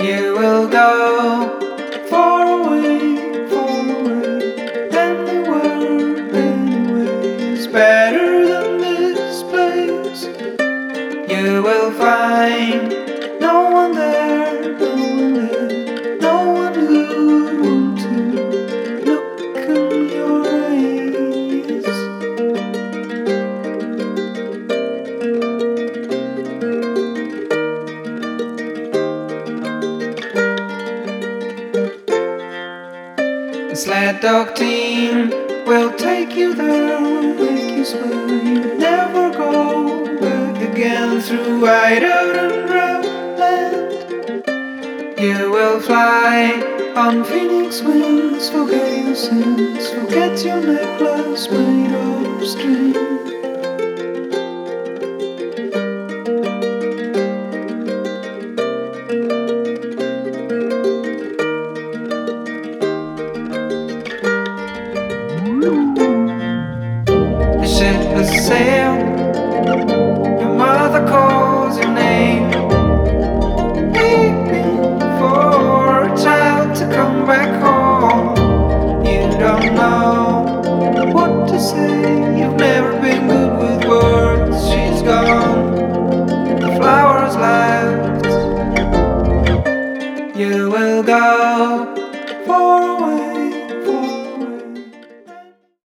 You will go far away, far away, world anyway is better than this place. You will find The sled dog team will take you there, make you swear you never go back again through whiteout and land. You will fly on phoenix wings, forget your sins, forget your necklace made of string. Your mother calls your name. For a child to come back home. You don't know what to say. You've never been good with words. She's gone. The flowers. You will go.